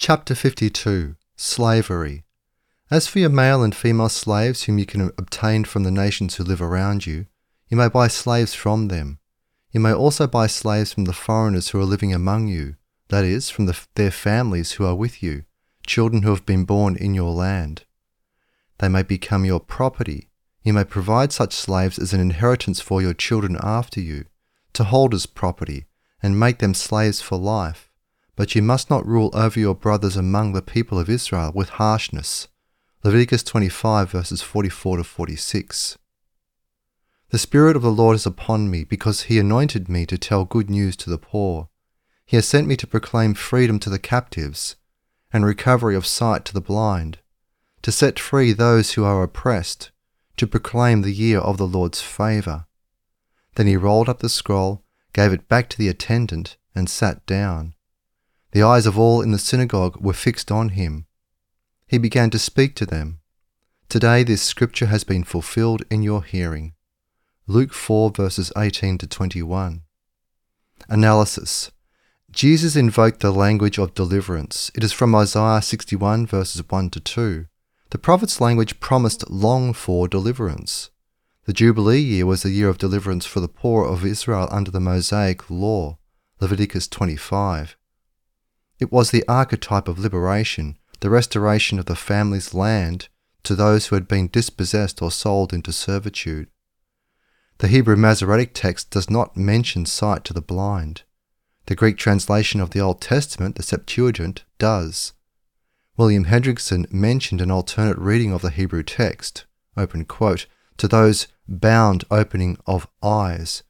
Chapter 52 Slavery As for your male and female slaves whom you can obtain from the nations who live around you, you may buy slaves from them. You may also buy slaves from the foreigners who are living among you, that is, from the, their families who are with you, children who have been born in your land. They may become your property. You may provide such slaves as an inheritance for your children after you, to hold as property, and make them slaves for life. But you must not rule over your brothers among the people of Israel with harshness. Leviticus 25 verses 44 to 46. The Spirit of the Lord is upon me, because he anointed me to tell good news to the poor. He has sent me to proclaim freedom to the captives, and recovery of sight to the blind, to set free those who are oppressed, to proclaim the year of the Lord's favour. Then he rolled up the scroll, gave it back to the attendant, and sat down. The eyes of all in the synagogue were fixed on him. He began to speak to them. Today this scripture has been fulfilled in your hearing. Luke 4 verses 18 to 21. Analysis. Jesus invoked the language of deliverance. It is from Isaiah 61 verses 1 to 2. The prophet's language promised long for deliverance. The Jubilee year was the year of deliverance for the poor of Israel under the Mosaic law, Leviticus 25. It was the archetype of liberation, the restoration of the family's land to those who had been dispossessed or sold into servitude. The Hebrew Masoretic text does not mention sight to the blind. The Greek translation of the Old Testament, the Septuagint, does. William Hendriksen mentioned an alternate reading of the Hebrew text, open quote, to those bound opening of eyes,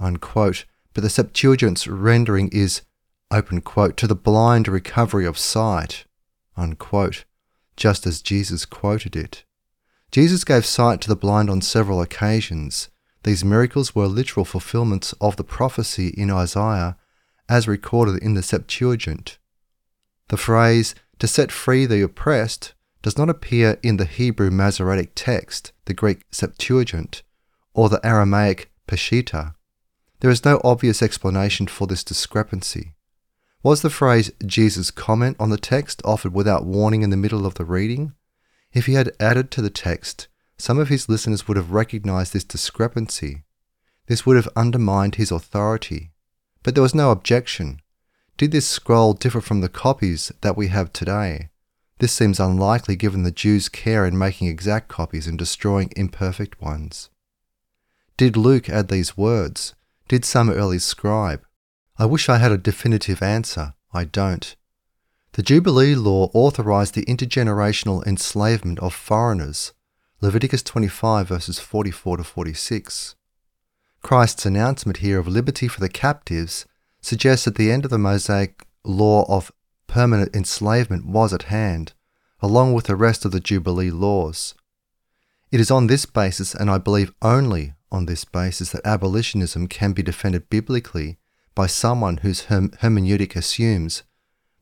unquote, but the Septuagint's rendering is, open quote, to the blind recovery of sight, unquote, just as Jesus quoted it. Jesus gave sight to the blind on several occasions, these miracles were literal fulfillments of the prophecy in Isaiah as recorded in the Septuagint. The phrase, to set free the oppressed, does not appear in the Hebrew Masoretic text, the Greek Septuagint, or the Aramaic Peshitta. There is no obvious explanation for this discrepancy. Was the phrase Jesus' comment on the text offered without warning in the middle of the reading? If he had added to the text, some of his listeners would have recognized this discrepancy. This would have undermined his authority. But there was no objection. Did this scroll differ from the copies that we have today? This seems unlikely given the Jews' care in making exact copies and destroying imperfect ones. Did Luke add these words? Did some early scribe? I wish I had a definitive answer. I don't. The Jubilee law authorized the intergenerational enslavement of foreigners, Leviticus 25 verses 44 to 46. Christ's announcement here of liberty for the captives suggests that the end of the Mosaic law of permanent enslavement was at hand, along with the rest of the Jubilee laws. It is on this basis, and I believe only on this basis, that abolitionism can be defended biblically by someone whose herm- hermeneutic assumes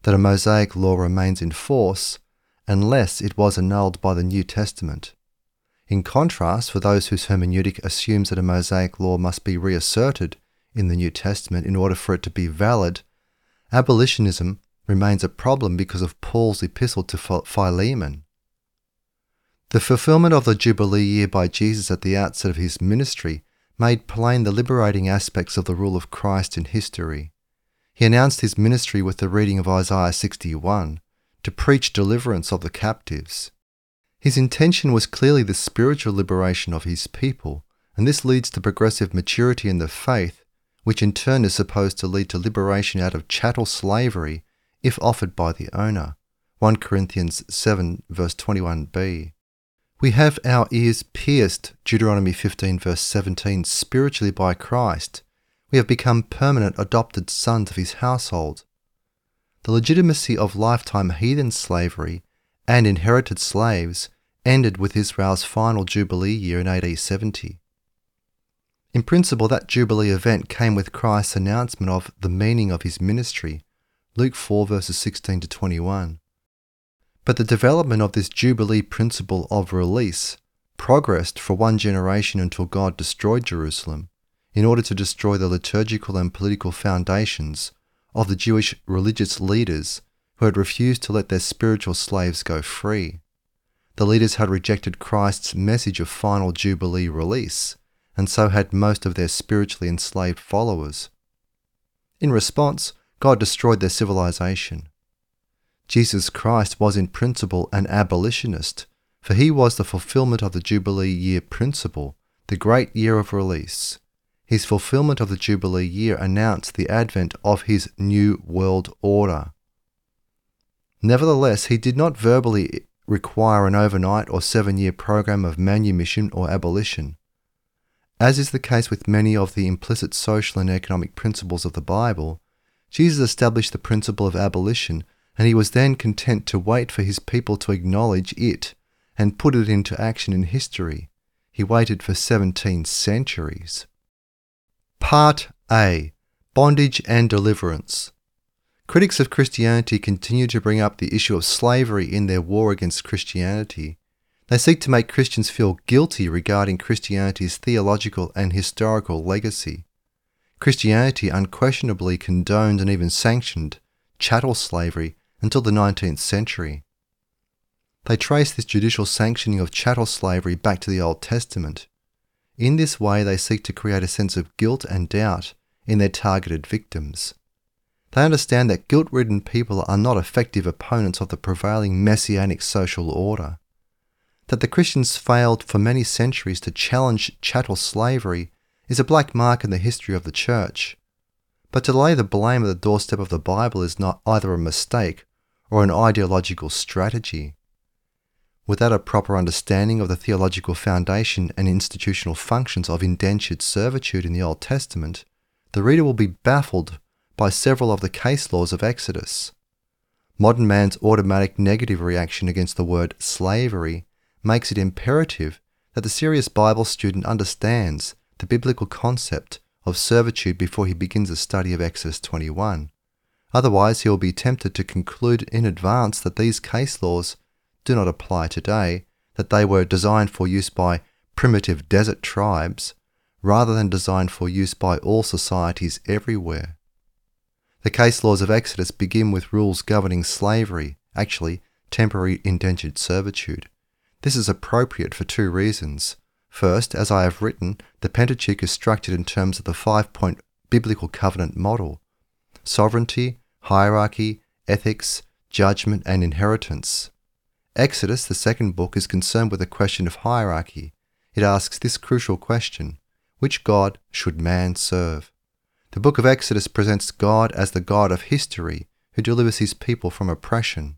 that a Mosaic law remains in force unless it was annulled by the New Testament. In contrast, for those whose hermeneutic assumes that a Mosaic law must be reasserted in the New Testament in order for it to be valid, abolitionism remains a problem because of Paul's epistle to Philemon. The fulfillment of the Jubilee year by Jesus at the outset of his ministry made plain the liberating aspects of the rule of Christ in history. He announced his ministry with the reading of Isaiah 61 to preach deliverance of the captives. His intention was clearly the spiritual liberation of his people, and this leads to progressive maturity in the faith, which in turn is supposed to lead to liberation out of chattel slavery if offered by the owner. 1 Corinthians 7, verse 21b. We have our ears pierced, Deuteronomy 15, verse 17, spiritually by Christ. We have become permanent adopted sons of his household. The legitimacy of lifetime heathen slavery and inherited slaves ended with Israel's final Jubilee year in AD 70. In principle, that Jubilee event came with Christ's announcement of the meaning of his ministry, Luke 4 verses 16 to 21. But the development of this Jubilee principle of release progressed for one generation until God destroyed Jerusalem in order to destroy the liturgical and political foundations of the Jewish religious leaders who had refused to let their spiritual slaves go free. The leaders had rejected Christ's message of final Jubilee release, and so had most of their spiritually enslaved followers. In response, God destroyed their civilization. Jesus Christ was in principle an abolitionist, for he was the fulfillment of the Jubilee year principle, the great year of release. His fulfillment of the Jubilee year announced the advent of his new world order. Nevertheless, he did not verbally require an overnight or seven year program of manumission or abolition. As is the case with many of the implicit social and economic principles of the Bible, Jesus established the principle of abolition, and he was then content to wait for his people to acknowledge it and put it into action in history. He waited for 17 centuries. Part A Bondage and Deliverance. Critics of Christianity continue to bring up the issue of slavery in their war against Christianity. They seek to make Christians feel guilty regarding Christianity's theological and historical legacy. Christianity unquestionably condoned and even sanctioned chattel slavery until the 19th century. They trace this judicial sanctioning of chattel slavery back to the Old Testament. In this way, they seek to create a sense of guilt and doubt in their targeted victims. They understand that guilt ridden people are not effective opponents of the prevailing messianic social order that the Christians failed for many centuries to challenge chattel slavery is a black mark in the history of the church. But to lay the blame at the doorstep of the Bible is not either a mistake or an ideological strategy. Without a proper understanding of the theological foundation and institutional functions of indentured servitude in the Old Testament, the reader will be baffled by several of the case laws of Exodus. Modern man's automatic negative reaction against the word slavery makes it imperative that the serious Bible student understands the biblical concept of servitude before he begins a study of Exodus 21. Otherwise, he will be tempted to conclude in advance that these case laws do not apply today, that they were designed for use by primitive desert tribes, rather than designed for use by all societies everywhere. The case laws of Exodus begin with rules governing slavery, actually, temporary indentured servitude. This is appropriate for two reasons. First, as I have written, the Pentateuch is structured in terms of the five point biblical covenant model sovereignty, hierarchy, ethics, judgment, and inheritance. Exodus, the second book, is concerned with the question of hierarchy. It asks this crucial question Which God should man serve? The book of Exodus presents God as the God of history who delivers his people from oppression.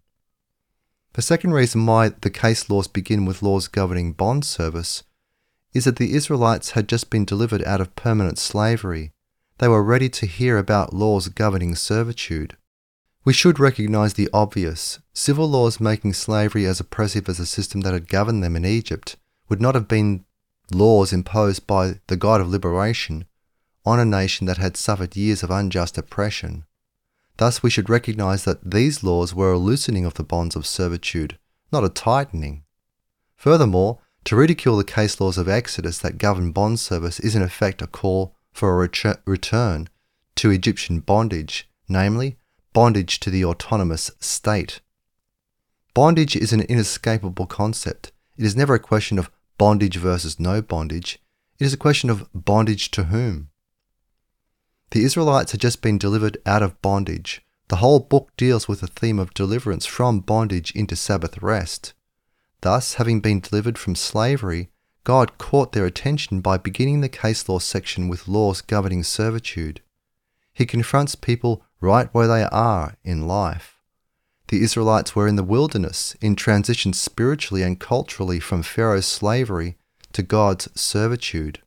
The second reason why the case laws begin with laws governing bond service is that the Israelites had just been delivered out of permanent slavery. They were ready to hear about laws governing servitude. We should recognize the obvious. Civil laws making slavery as oppressive as the system that had governed them in Egypt would not have been laws imposed by the God of liberation on a nation that had suffered years of unjust oppression. Thus, we should recognize that these laws were a loosening of the bonds of servitude, not a tightening. Furthermore, to ridicule the case laws of Exodus that govern bond service is in effect a call for a ret- return to Egyptian bondage, namely, bondage to the autonomous state. Bondage is an inescapable concept. It is never a question of bondage versus no bondage. It is a question of bondage to whom. The Israelites had just been delivered out of bondage. The whole book deals with the theme of deliverance from bondage into Sabbath rest. Thus, having been delivered from slavery, God caught their attention by beginning the case law section with laws governing servitude. He confronts people right where they are in life. The Israelites were in the wilderness, in transition spiritually and culturally from Pharaoh's slavery to God's servitude.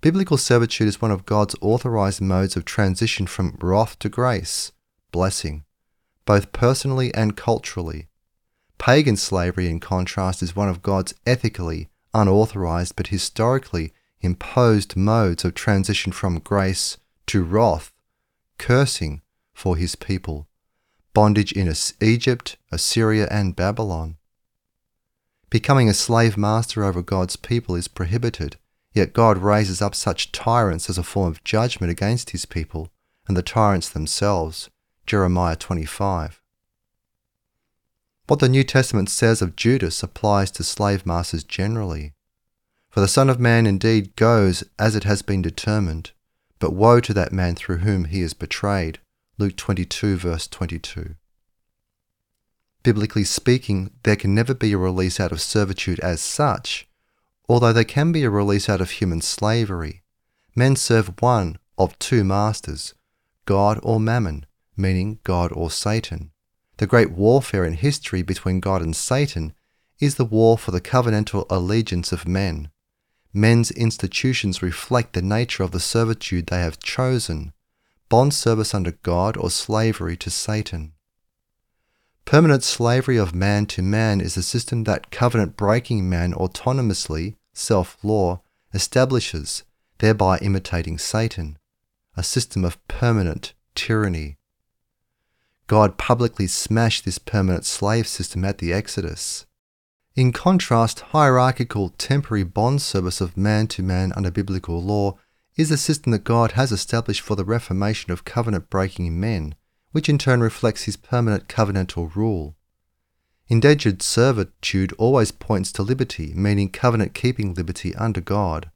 Biblical servitude is one of God's authorized modes of transition from wrath to grace, blessing, both personally and culturally. Pagan slavery, in contrast, is one of God's ethically unauthorized but historically imposed modes of transition from grace to wrath, cursing for his people, bondage in Egypt, Assyria, and Babylon. Becoming a slave master over God's people is prohibited Yet God raises up such tyrants as a form of judgment against his people and the tyrants themselves, Jeremiah 25. What the New Testament says of Judas applies to slave masters generally. For the Son of Man indeed goes as it has been determined, but woe to that man through whom he is betrayed. Luke 22, verse 22. Biblically speaking, there can never be a release out of servitude as such, although there can be a release out of human slavery. Men serve one of two masters, God or Mammon, meaning God or Satan. The great warfare in history between God and Satan is the war for the covenantal allegiance of men. Men's institutions reflect the nature of the servitude they have chosen bond service under God or slavery to Satan. Permanent slavery of man to man is a system that covenant breaking man autonomously, self law, establishes, thereby imitating Satan, a system of permanent tyranny. God publicly smashed this permanent slave system at the Exodus. In contrast, hierarchical temporary bond service of man to man under biblical law is a system that God has established for the reformation of covenant breaking men, which in turn reflects his permanent covenantal rule. Indentured servitude always points to liberty, meaning covenant keeping liberty under God.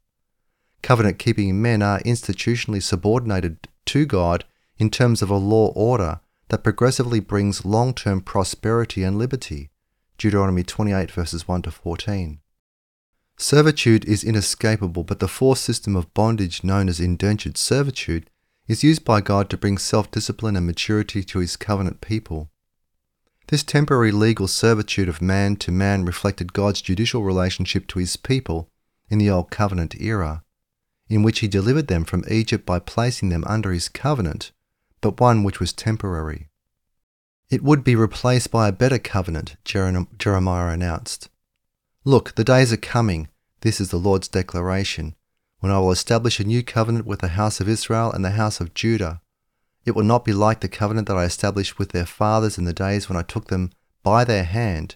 Covenant keeping men are institutionally subordinated to God in terms of a law order that progressively brings long term prosperity and liberty. Deuteronomy 28, verses 1 to 14. Servitude is inescapable, but the forced system of bondage known as indentured servitude is used by God to bring self discipline and maturity to his covenant people. This temporary legal servitude of man to man reflected God's judicial relationship to his people in the Old Covenant era, in which he delivered them from Egypt by placing them under his covenant but one which was temporary. It would be replaced by a better covenant, Jeremiah announced. Look, the days are coming, this is the Lord's declaration, when I will establish a new covenant with the house of Israel and the house of Judah. It will not be like the covenant that I established with their fathers in the days when I took them by their hand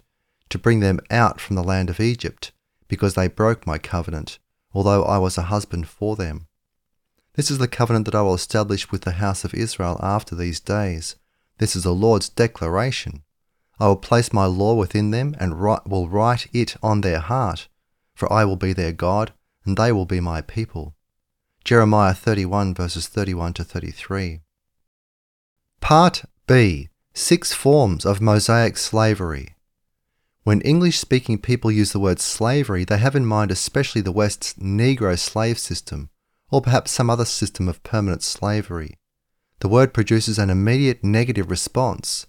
to bring them out from the land of Egypt, because they broke my covenant, although I was a husband for them. This is the covenant that I will establish with the house of Israel after these days. This is the Lord's declaration. I will place my law within them and will write it on their heart, for I will be their God, and they will be my people. Jeremiah 31 verses 31 to 33. Part B Six Forms of Mosaic Slavery. When English speaking people use the word slavery, they have in mind especially the West's Negro slave system, or perhaps some other system of permanent slavery. The word produces an immediate negative response.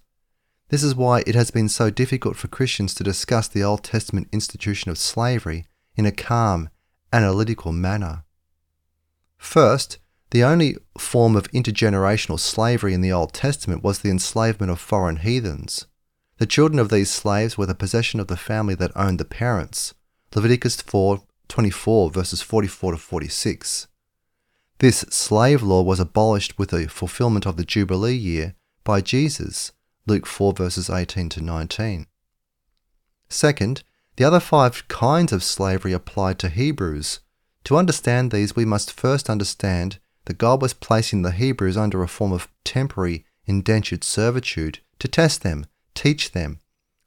This is why it has been so difficult for Christians to discuss the Old Testament institution of slavery in a calm, analytical manner. First, the only form of intergenerational slavery in the Old Testament was the enslavement of foreign heathens. The children of these slaves were the possession of the family that owned the parents. Leviticus 4:24 verses 44 to 46. This slave law was abolished with the fulfillment of the Jubilee year by Jesus, Luke 4 verses 18 to 19. Second, the other five kinds of slavery applied to Hebrews. To understand these, we must first understand that God was placing the Hebrews under a form of temporary indentured servitude to test them, teach them,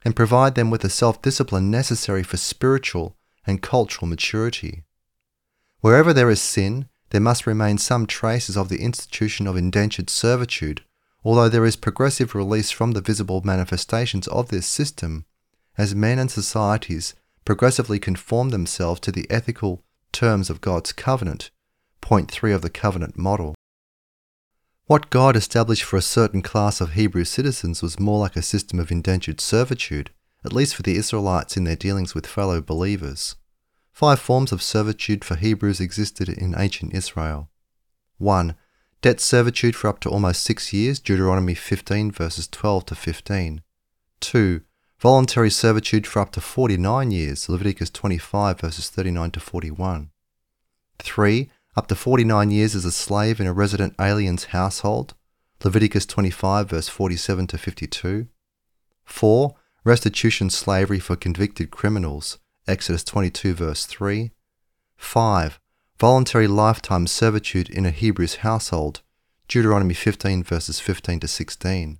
and provide them with the self discipline necessary for spiritual and cultural maturity. Wherever there is sin, there must remain some traces of the institution of indentured servitude, although there is progressive release from the visible manifestations of this system, as men and societies progressively conform themselves to the ethical terms of God's covenant, point 3 of the covenant model. What God established for a certain class of Hebrew citizens was more like a system of indentured servitude, at least for the Israelites in their dealings with fellow believers. Five forms of servitude for Hebrews existed in ancient Israel. 1. Debt servitude for up to almost six years, Deuteronomy 15 verses 12 to 15. 2. Voluntary servitude for up to 49 years, Leviticus 25 verses 39 to 41. 3. Up to 49 years as a slave in a resident alien's household, Leviticus 25 verse 47 to 52. 4. Restitution slavery for convicted criminals, Exodus 22, verse 3. 5. Voluntary lifetime servitude in a Hebrew's household, Deuteronomy 15 verses 15 to 16.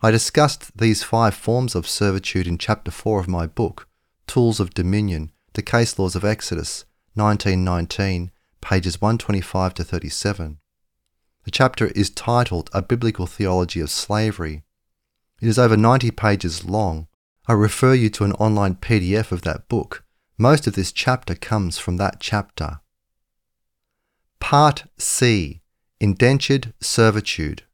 I discussed these five forms of servitude in chapter 4 of my book, Tools of Dominion, The Case Laws of Exodus, 1919, pages 125 to 37. The chapter is titled A Biblical Theology of Slavery. It is over 90 pages long. I refer you to an online PDF of that book. Most of this chapter comes from that chapter. Part C Indentured Servitude.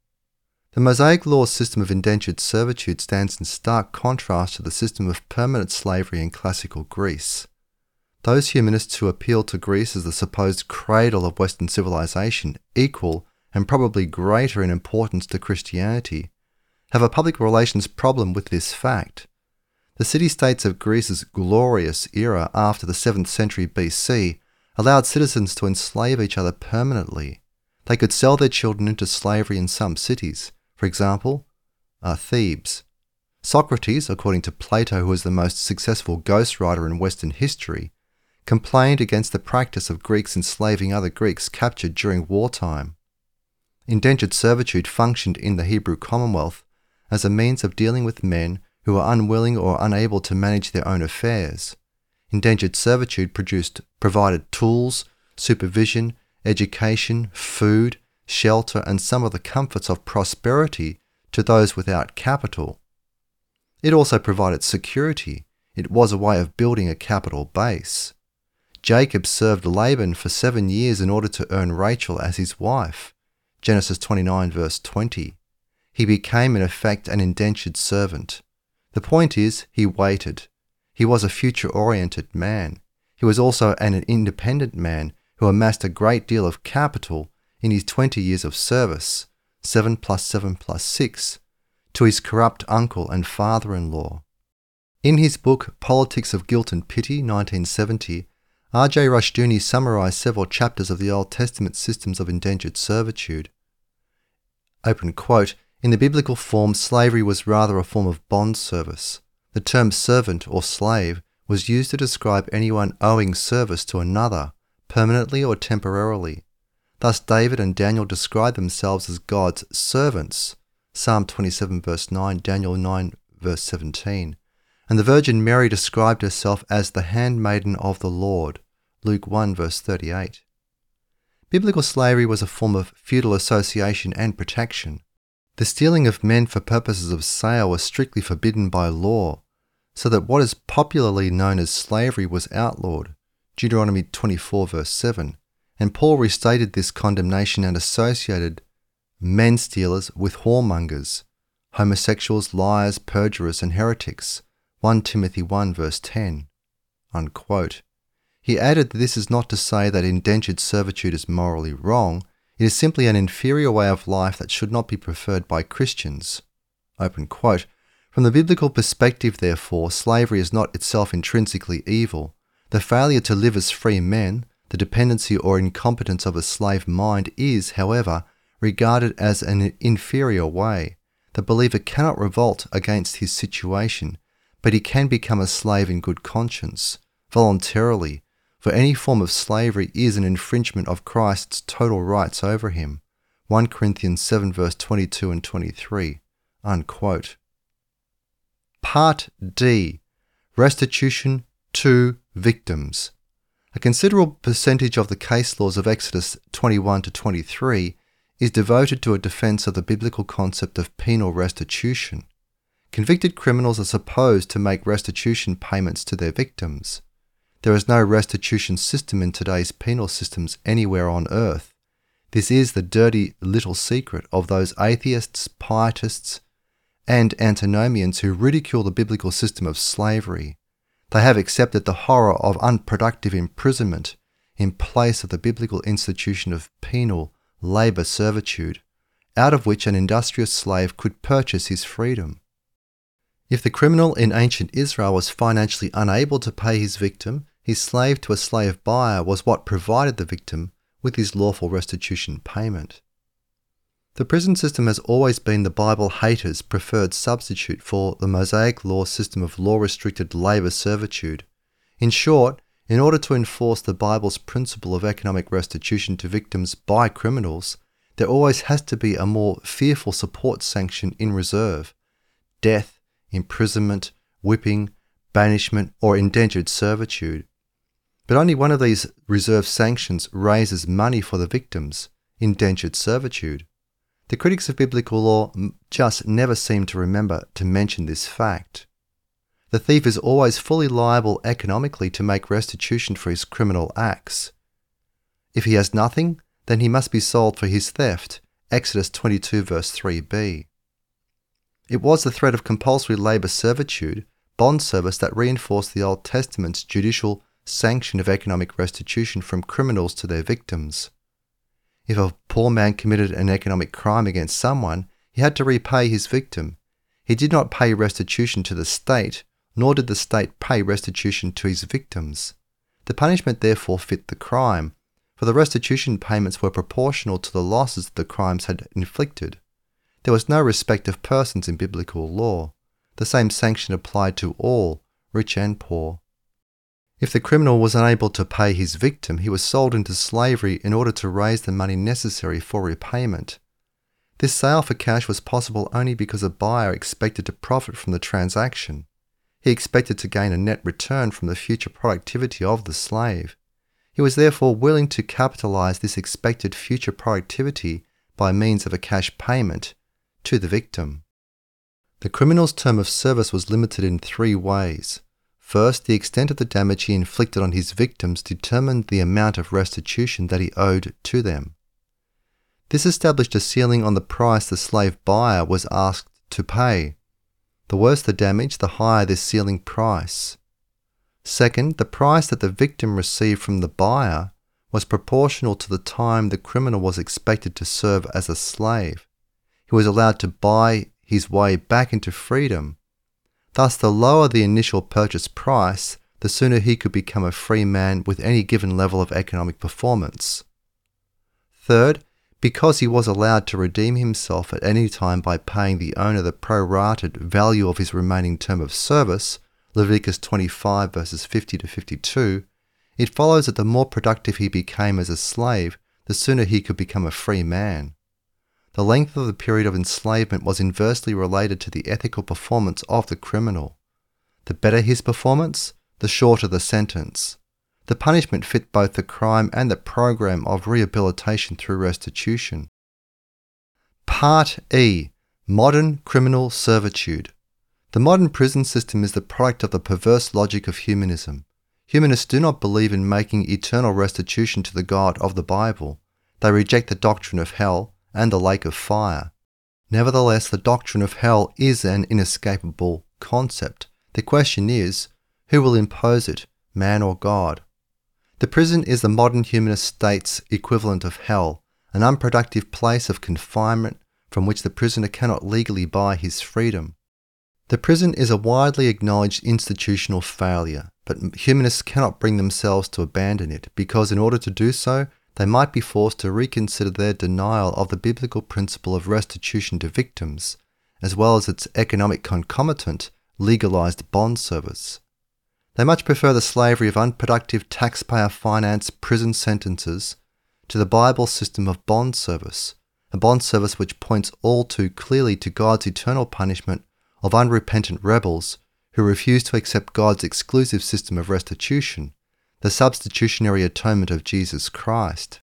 The Mosaic Law system of indentured servitude stands in stark contrast to the system of permanent slavery in classical Greece. Those humanists who appeal to Greece as the supposed cradle of Western civilization, equal and probably greater in importance to Christianity, have a public relations problem with this fact. The city states of Greece's glorious era after the 7th century BC allowed citizens to enslave each other permanently. They could sell their children into slavery in some cities, for example, uh, Thebes. Socrates, according to Plato, who was the most successful ghostwriter in Western history, complained against the practice of Greeks enslaving other Greeks captured during wartime. Indentured servitude functioned in the Hebrew Commonwealth as a means of dealing with men who were unwilling or unable to manage their own affairs. Indentured servitude produced, provided tools, supervision, education, food, shelter, and some of the comforts of prosperity to those without capital. It also provided security. It was a way of building a capital base. Jacob served Laban for seven years in order to earn Rachel as his wife. Genesis 29, verse 20. He became, in effect, an indentured servant. The point is, he waited. He was a future oriented man. He was also an independent man who amassed a great deal of capital in his 20 years of service, 7 plus 7 plus 6, to his corrupt uncle and father in law. In his book Politics of Guilt and Pity, 1970, R.J. Rushdoony summarized several chapters of the Old Testament systems of indentured servitude. Open quote, in the biblical form, slavery was rather a form of bond service. The term servant or slave was used to describe anyone owing service to another, permanently or temporarily. Thus, David and Daniel describe themselves as God's servants. Psalm 27, verse 9, Daniel 9, verse 17 and the Virgin Mary described herself as the handmaiden of the Lord. Luke 1 verse 38. Biblical slavery was a form of feudal association and protection. The stealing of men for purposes of sale was strictly forbidden by law, so that what is popularly known as slavery was outlawed. Deuteronomy 24 verse 7. And Paul restated this condemnation and associated men stealers with whoremongers, homosexuals, liars, perjurers, and heretics 1 Timothy 1 verse 10. Unquote. He added that this is not to say that indentured servitude is morally wrong, it is simply an inferior way of life that should not be preferred by Christians. From the biblical perspective, therefore, slavery is not itself intrinsically evil. The failure to live as free men, the dependency or incompetence of a slave mind is, however, regarded as an inferior way. The believer cannot revolt against his situation but he can become a slave in good conscience, voluntarily, for any form of slavery is an infringement of Christ's total rights over him. 1 Corinthians 7 verse 22 and 23. Unquote. Part D. Restitution to victims. A considerable percentage of the case laws of Exodus 21 to 23 is devoted to a defense of the biblical concept of penal restitution. Convicted criminals are supposed to make restitution payments to their victims. There is no restitution system in today's penal systems anywhere on earth. This is the dirty little secret of those atheists, pietists, and antinomians who ridicule the biblical system of slavery. They have accepted the horror of unproductive imprisonment in place of the biblical institution of penal labour servitude, out of which an industrious slave could purchase his freedom. If the criminal in ancient Israel was financially unable to pay his victim, his slave to a slave buyer was what provided the victim with his lawful restitution payment. The prison system has always been the Bible haters' preferred substitute for the Mosaic law system of law restricted labor servitude. In short, in order to enforce the Bible's principle of economic restitution to victims by criminals, there always has to be a more fearful support sanction in reserve death, imprisonment, whipping, banishment, or indentured servitude. But only one of these reserve sanctions raises money for the victims indentured servitude. The critics of biblical law just never seem to remember to mention this fact. The thief is always fully liable economically to make restitution for his criminal acts. If he has nothing, then he must be sold for his theft. Exodus 22, verse 3b. It was the threat of compulsory labour servitude, bond service, that reinforced the Old Testament's judicial sanction of economic restitution from criminals to their victims. If a poor man committed an economic crime against someone, he had to repay his victim. He did not pay restitution to the state, nor did the state pay restitution to his victims. The punishment therefore fit the crime, for the restitution payments were proportional to the losses the crimes had inflicted. There was no respect of persons in biblical law. The same sanction applied to all, rich and poor. If the criminal was unable to pay his victim, he was sold into slavery in order to raise the money necessary for repayment. This sale for cash was possible only because a buyer expected to profit from the transaction. He expected to gain a net return from the future productivity of the slave. He was therefore willing to capitalize this expected future productivity by means of a cash payment to the victim. The criminal's term of service was limited in three ways. First, the extent of the damage he inflicted on his victims determined the amount of restitution that he owed to them. This established a ceiling on the price the slave buyer was asked to pay. The worse the damage, the higher this ceiling price. Second, the price that the victim received from the buyer was proportional to the time the criminal was expected to serve as a slave. He was allowed to buy his way back into freedom. Thus, the lower the initial purchase price, the sooner he could become a free man with any given level of economic performance. Third, because he was allowed to redeem himself at any time by paying the owner the prorated value of his remaining term of service, Leviticus 25 verses 50 to 52, it follows that the more productive he became as a slave, the sooner he could become a free man. The length of the period of enslavement was inversely related to the ethical performance of the criminal. The better his performance, the shorter the sentence. The punishment fit both the crime and the program of rehabilitation through restitution. Part E Modern Criminal Servitude the modern prison system is the product of the perverse logic of humanism. Humanists do not believe in making eternal restitution to the God of the Bible. They reject the doctrine of hell and the lake of fire. Nevertheless, the doctrine of hell is an inescapable concept. The question is, who will impose it, man or God? The prison is the modern humanist state's equivalent of hell, an unproductive place of confinement from which the prisoner cannot legally buy his freedom. The prison is a widely acknowledged institutional failure, but humanists cannot bring themselves to abandon it because, in order to do so, they might be forced to reconsider their denial of the biblical principle of restitution to victims, as well as its economic concomitant, legalized bond service. They much prefer the slavery of unproductive taxpayer financed prison sentences to the Bible system of bond service, a bond service which points all too clearly to God's eternal punishment of unrepentant rebels who refuse to accept God's exclusive system of restitution, the substitutionary atonement of Jesus Christ.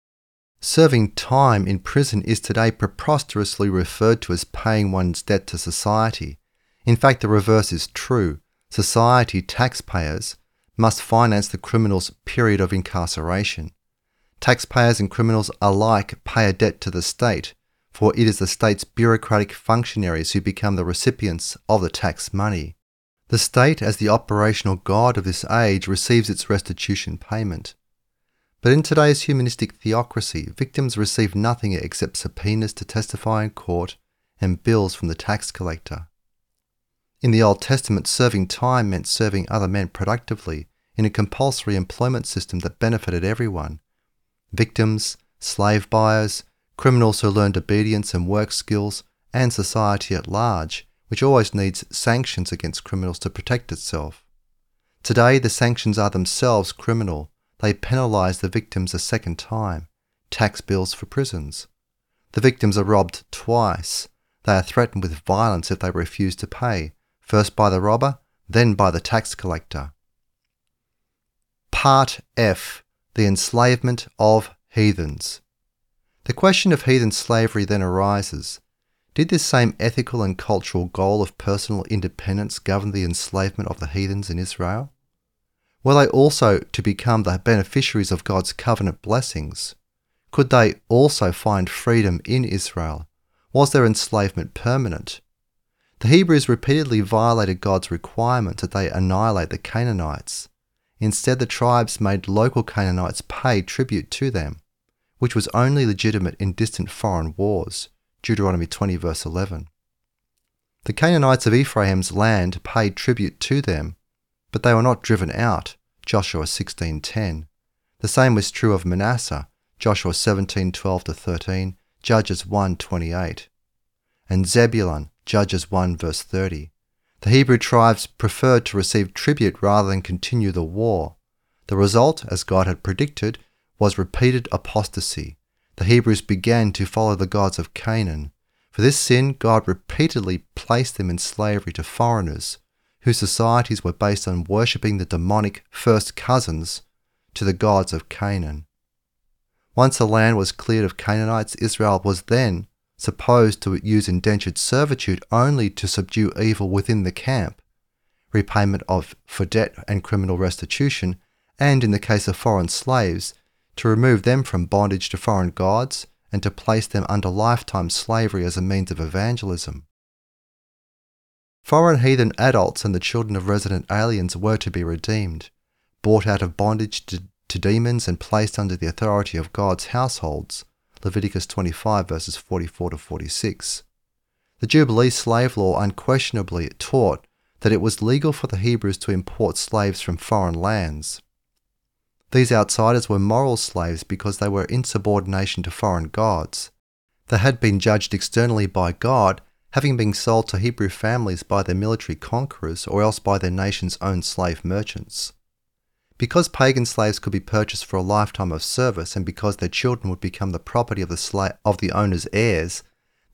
Serving time in prison is today preposterously referred to as paying one's debt to society. In fact, the reverse is true. Society, taxpayers, must finance the criminal's period of incarceration. Taxpayers and criminals alike pay a debt to the state, for it is the state's bureaucratic functionaries who become the recipients of the tax money. The state, as the operational god of this age, receives its restitution payment. But in today's humanistic theocracy, victims receive nothing except subpoenas to testify in court and bills from the tax collector. In the Old Testament, serving time meant serving other men productively in a compulsory employment system that benefited everyone victims, slave buyers, criminals who learned obedience and work skills, and society at large, which always needs sanctions against criminals to protect itself. Today, the sanctions are themselves criminal. They penalize the victims a second time tax bills for prisons. The victims are robbed twice. They are threatened with violence if they refuse to pay, first by the robber, then by the tax collector. Part F The Enslavement of Heathens. The question of heathen slavery then arises. Did this same ethical and cultural goal of personal independence govern the enslavement of the heathens in Israel? Were they also to become the beneficiaries of God's covenant blessings? Could they also find freedom in Israel? Was their enslavement permanent? The Hebrews repeatedly violated God's requirement that they annihilate the Canaanites. Instead, the tribes made local Canaanites pay tribute to them, which was only legitimate in distant foreign wars. Deuteronomy 20, verse 11. The Canaanites of Ephraim's land paid tribute to them, but they were not driven out. Joshua 16:10. The same was true of Manasseh. Joshua 17:12 to 13, Judges 1:28. And Zebulun, Judges 1 verse 30. The Hebrew tribes preferred to receive tribute rather than continue the war. The result, as God had predicted, was repeated apostasy. The Hebrews began to follow the gods of Canaan. For this sin, God repeatedly placed them in slavery to foreigners, whose societies were based on worshipping the demonic first cousins to the gods of Canaan. Once the land was cleared of Canaanites, Israel was then supposed to use indentured servitude only to subdue evil within the camp, repayment of for debt and criminal restitution, and in the case of foreign slaves, to remove them from bondage to foreign gods and to place them under lifetime slavery as a means of evangelism. Foreign heathen adults and the children of resident aliens were to be redeemed, brought out of bondage to, to demons and placed under the authority of God's households Leviticus 25 verses 44 to 46. The Jubilee slave law unquestionably taught that it was legal for the Hebrews to import slaves from foreign lands. These outsiders were moral slaves because they were insubordination to foreign gods. They had been judged externally by God, having been sold to Hebrew families by their military conquerors or else by their nation's own slave merchants. Because pagan slaves could be purchased for a lifetime of service and because their children would become the property of the, sla- of the owner's heirs,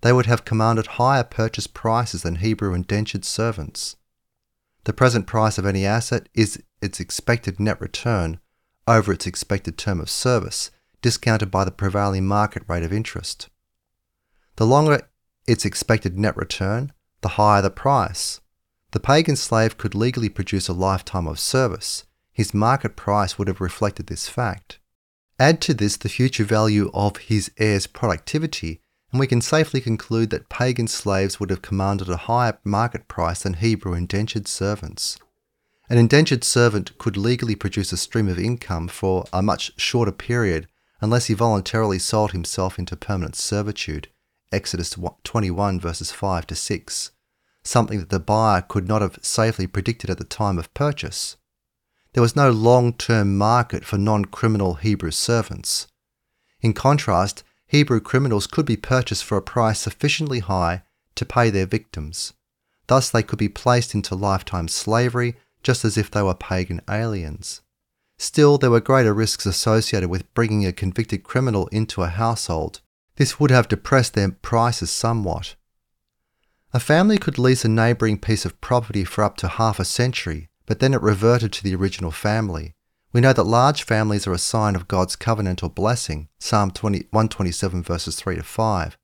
they would have commanded higher purchase prices than Hebrew indentured servants. The present price of any asset is its expected net return over its expected term of service, discounted by the prevailing market rate of interest. The longer its expected net return, the higher the price. The pagan slave could legally produce a lifetime of service, his market price would have reflected this fact. Add to this the future value of his heir's productivity, and we can safely conclude that pagan slaves would have commanded a higher market price than Hebrew indentured servants. An indentured servant could legally produce a stream of income for a much shorter period unless he voluntarily sold himself into permanent servitude. Exodus 21 verses 5 to 6, something that the buyer could not have safely predicted at the time of purchase there was no long term market for non criminal Hebrew servants. In contrast, Hebrew criminals could be purchased for a price sufficiently high to pay their victims. Thus, they could be placed into lifetime slavery just as if they were pagan aliens. Still, there were greater risks associated with bringing a convicted criminal into a household. This would have depressed their prices somewhat. A family could lease a neighbouring piece of property for up to half a century but then it reverted to the original family. We know that large families are a sign of God's covenantal blessing, Psalm 20, 127 verses 3 to 5.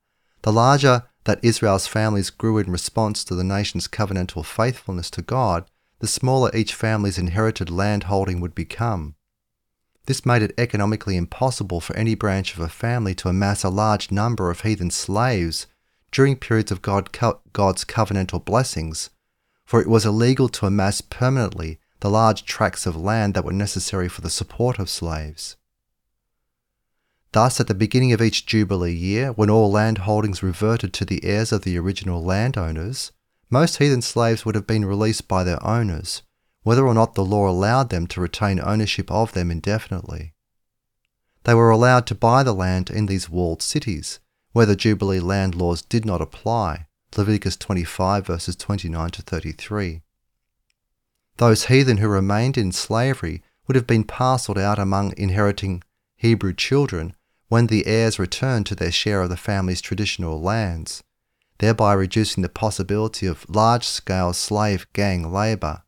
The larger that Israel's families grew in response to the nation's covenantal faithfulness to God, the smaller each family's inherited landholding would become. This made it economically impossible for any branch of a family to amass a large number of heathen slaves during periods of God, God's covenantal blessings, for it was illegal to amass permanently the large tracts of land that were necessary for the support of slaves. Thus, at the beginning of each Jubilee year, when all land holdings reverted to the heirs of the original landowners, most heathen slaves would have been released by their owners, whether or not the law allowed them to retain ownership of them indefinitely. They were allowed to buy the land in these walled cities, where the Jubilee land laws did not apply, Leviticus 25 verses 29 to 33. Those heathen who remained in slavery would have been parceled out among inheriting Hebrew children, when the heirs returned to their share of the family's traditional lands, thereby reducing the possibility of large scale slave gang labour.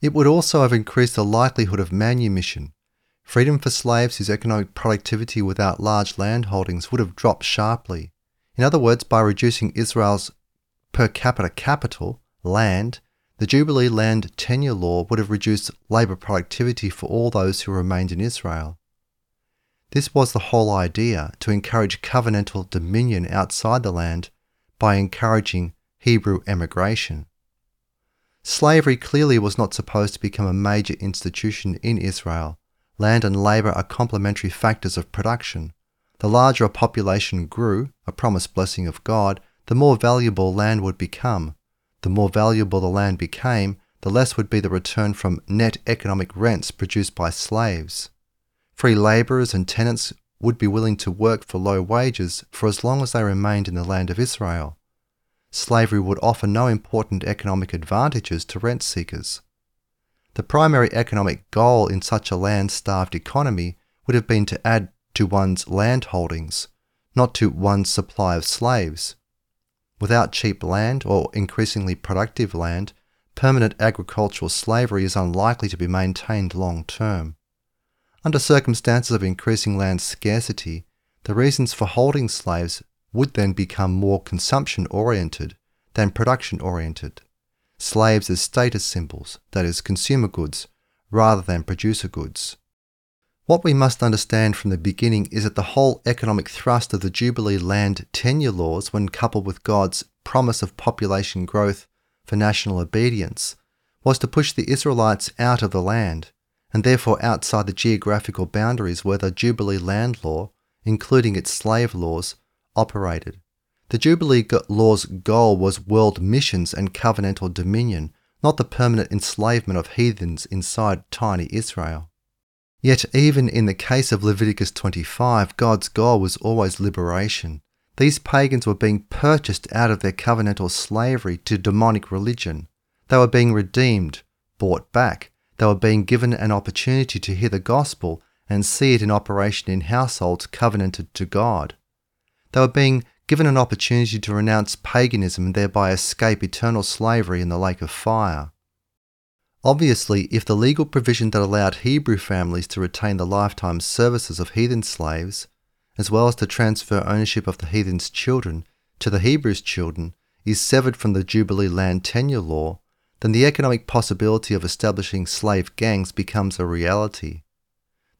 It would also have increased the likelihood of manumission. Freedom for slaves whose economic productivity without large land holdings would have dropped sharply. In other words, by reducing Israel's per capita capital, land, the Jubilee land tenure law would have reduced labour productivity for all those who remained in Israel. This was the whole idea to encourage covenantal dominion outside the land by encouraging Hebrew emigration. Slavery clearly was not supposed to become a major institution in Israel. Land and labour are complementary factors of production. The larger a population grew, a promised blessing of God, the more valuable land would become. The more valuable the land became, the less would be the return from net economic rents produced by slaves. Free labourers and tenants would be willing to work for low wages for as long as they remained in the land of Israel. Slavery would offer no important economic advantages to rent seekers. The primary economic goal in such a land starved economy would have been to add to one's land holdings, not to one's supply of slaves. Without cheap land or increasingly productive land, permanent agricultural slavery is unlikely to be maintained long term. Under circumstances of increasing land scarcity, the reasons for holding slaves would then become more consumption oriented than production oriented. Slaves as status symbols, that is, consumer goods, rather than producer goods. What we must understand from the beginning is that the whole economic thrust of the Jubilee land tenure laws, when coupled with God's promise of population growth for national obedience, was to push the Israelites out of the land, and therefore outside the geographical boundaries where the Jubilee land law, including its slave laws, operated. The Jubilee law's goal was world missions and covenantal dominion, not the permanent enslavement of heathens inside tiny Israel. Yet, even in the case of Leviticus 25, God's goal was always liberation. These pagans were being purchased out of their covenantal slavery to demonic religion. They were being redeemed, bought back. They were being given an opportunity to hear the gospel and see it in operation in households covenanted to God. They were being given an opportunity to renounce paganism and thereby escape eternal slavery in the lake of fire. Obviously, if the legal provision that allowed Hebrew families to retain the lifetime services of heathen slaves, as well as to transfer ownership of the heathen's children to the Hebrews' children, is severed from the Jubilee land tenure law, then the economic possibility of establishing slave gangs becomes a reality.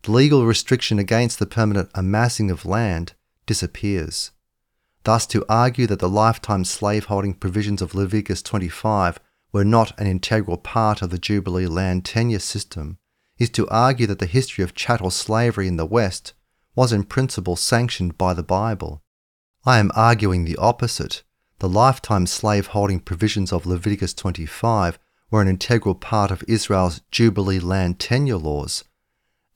The legal restriction against the permanent amassing of land disappears. Thus, to argue that the lifetime slaveholding provisions of Leviticus 25 were not an integral part of the Jubilee land tenure system is to argue that the history of chattel slavery in the West was in principle sanctioned by the Bible. I am arguing the opposite. The lifetime slave-holding provisions of Leviticus 25 were an integral part of Israel's Jubilee land tenure laws,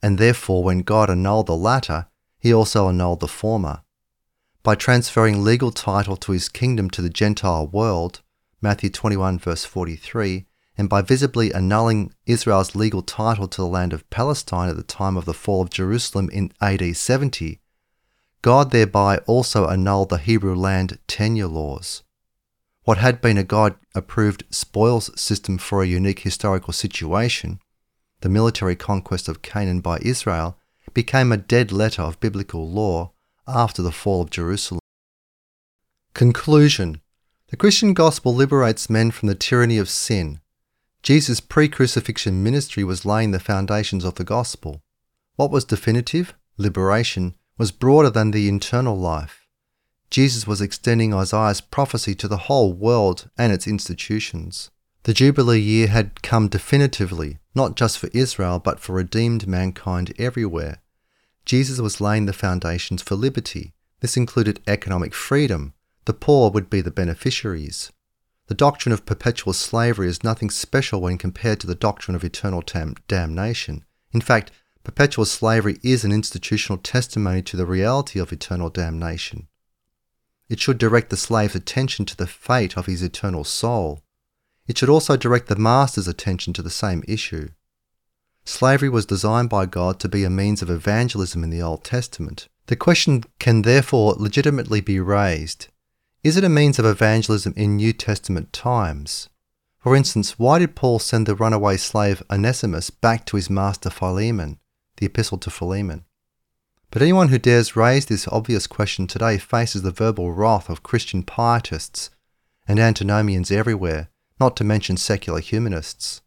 and therefore when God annulled the latter, he also annulled the former. By transferring legal title to his kingdom to the Gentile world, Matthew 21, verse 43, and by visibly annulling Israel's legal title to the land of Palestine at the time of the fall of Jerusalem in AD 70, God thereby also annulled the Hebrew land tenure laws. What had been a God approved spoils system for a unique historical situation, the military conquest of Canaan by Israel, became a dead letter of biblical law after the fall of Jerusalem. Conclusion the Christian gospel liberates men from the tyranny of sin. Jesus' pre crucifixion ministry was laying the foundations of the gospel. What was definitive, liberation, was broader than the internal life. Jesus was extending Isaiah's prophecy to the whole world and its institutions. The Jubilee year had come definitively, not just for Israel, but for redeemed mankind everywhere. Jesus was laying the foundations for liberty. This included economic freedom, the poor would be the beneficiaries. The doctrine of perpetual slavery is nothing special when compared to the doctrine of eternal tam- damnation. In fact, perpetual slavery is an institutional testimony to the reality of eternal damnation. It should direct the slave's attention to the fate of his eternal soul. It should also direct the master's attention to the same issue. Slavery was designed by God to be a means of evangelism in the Old Testament. The question can therefore legitimately be raised is it a means of evangelism in New Testament times? For instance, why did Paul send the runaway slave Onesimus back to his master Philemon, the Epistle to Philemon? But anyone who dares raise this obvious question today faces the verbal wrath of Christian pietists and antinomians everywhere, not to mention secular humanists.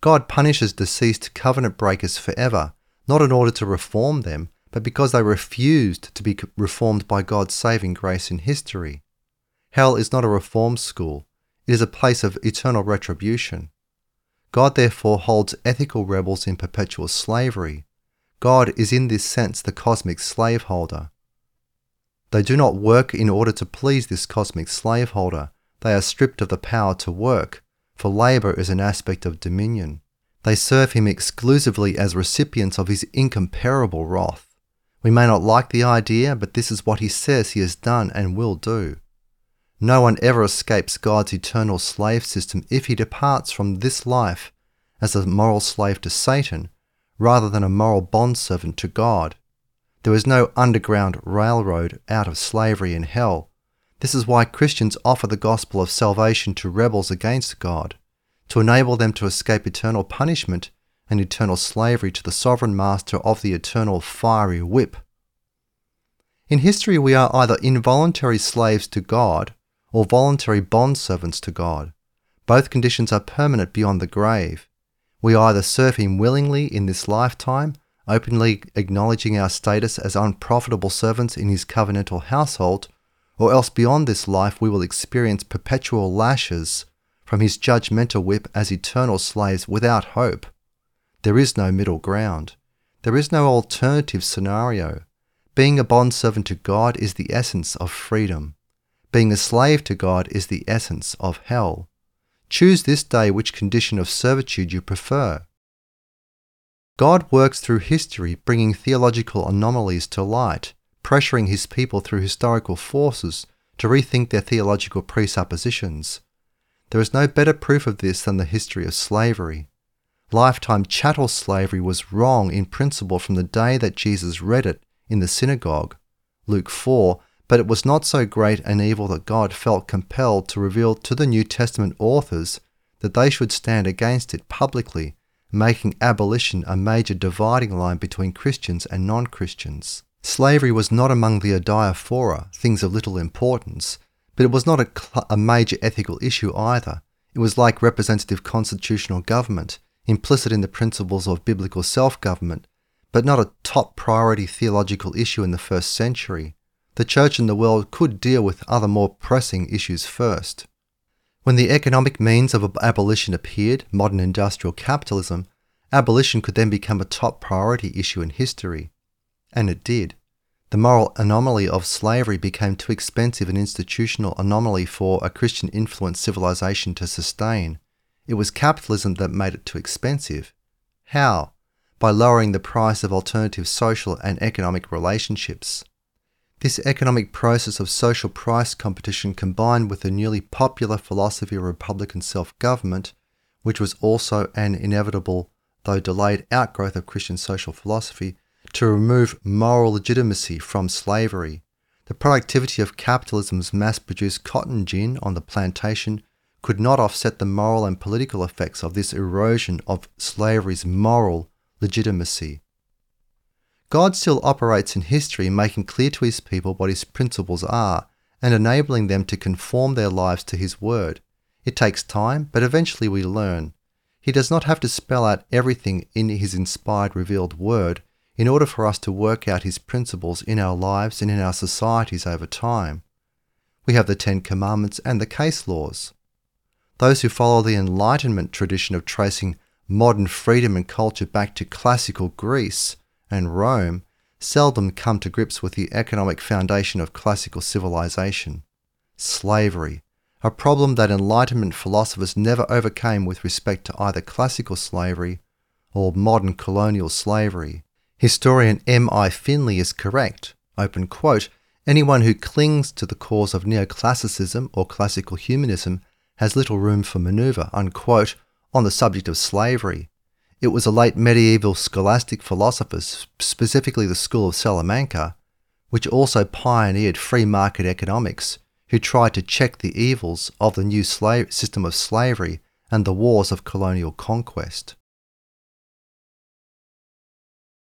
God punishes deceased covenant breakers forever, not in order to reform them, but because they refused to be reformed by God's saving grace in history. Hell is not a reform school, it is a place of eternal retribution. God therefore holds ethical rebels in perpetual slavery. God is in this sense the cosmic slaveholder. They do not work in order to please this cosmic slaveholder. They are stripped of the power to work, for labour is an aspect of dominion. They serve him exclusively as recipients of his incomparable wrath. We may not like the idea, but this is what he says he has done and will do. No one ever escapes God's eternal slave system if he departs from this life as a moral slave to Satan rather than a moral bondservant to God. There is no underground railroad out of slavery in hell. This is why Christians offer the gospel of salvation to rebels against God, to enable them to escape eternal punishment and eternal slavery to the sovereign master of the eternal fiery whip. In history, we are either involuntary slaves to God or voluntary bondservants to God. Both conditions are permanent beyond the grave. We either serve Him willingly in this lifetime, openly acknowledging our status as unprofitable servants in His covenantal household, or else beyond this life we will experience perpetual lashes from His judgmental whip as eternal slaves without hope. There is no middle ground. There is no alternative scenario. Being a bondservant to God is the essence of freedom. Being a slave to God is the essence of hell. Choose this day which condition of servitude you prefer. God works through history, bringing theological anomalies to light, pressuring his people through historical forces to rethink their theological presuppositions. There is no better proof of this than the history of slavery lifetime chattel slavery was wrong in principle from the day that Jesus read it in the synagogue, Luke 4, but it was not so great an evil that God felt compelled to reveal to the New Testament authors that they should stand against it publicly, making abolition a major dividing line between Christians and non Christians. Slavery was not among the adiaphora, things of little importance, but it was not a, cl- a major ethical issue either. It was like representative constitutional government implicit in the principles of biblical self government, but not a top priority theological issue in the first century. The church and the world could deal with other more pressing issues first. When the economic means of abolition appeared, modern industrial capitalism, abolition could then become a top priority issue in history. And it did. The moral anomaly of slavery became too expensive an institutional anomaly for a Christian influenced civilization to sustain. It was capitalism that made it too expensive. How? By lowering the price of alternative social and economic relationships. This economic process of social price competition combined with the newly popular philosophy of Republican self government, which was also an inevitable, though delayed, outgrowth of Christian social philosophy, to remove moral legitimacy from slavery. The productivity of capitalism's mass produced cotton gin on the plantation could not offset the moral and political effects of this erosion of slavery's moral legitimacy. God still operates in history, making clear to his people what his principles are and enabling them to conform their lives to his word. It takes time, but eventually we learn. He does not have to spell out everything in his inspired, revealed word in order for us to work out his principles in our lives and in our societies over time. We have the Ten Commandments and the case laws. Those who follow the Enlightenment tradition of tracing modern freedom and culture back to classical Greece and Rome seldom come to grips with the economic foundation of classical civilization slavery, a problem that Enlightenment philosophers never overcame with respect to either classical slavery or modern colonial slavery. Historian M. I. Finley is correct. Open quote, Anyone who clings to the cause of neoclassicism or classical humanism has little room for maneuver, unquote, on the subject of slavery. It was a late medieval scholastic philosophers, specifically the school of Salamanca, which also pioneered free market economics, who tried to check the evils of the new slave system of slavery and the wars of colonial conquest.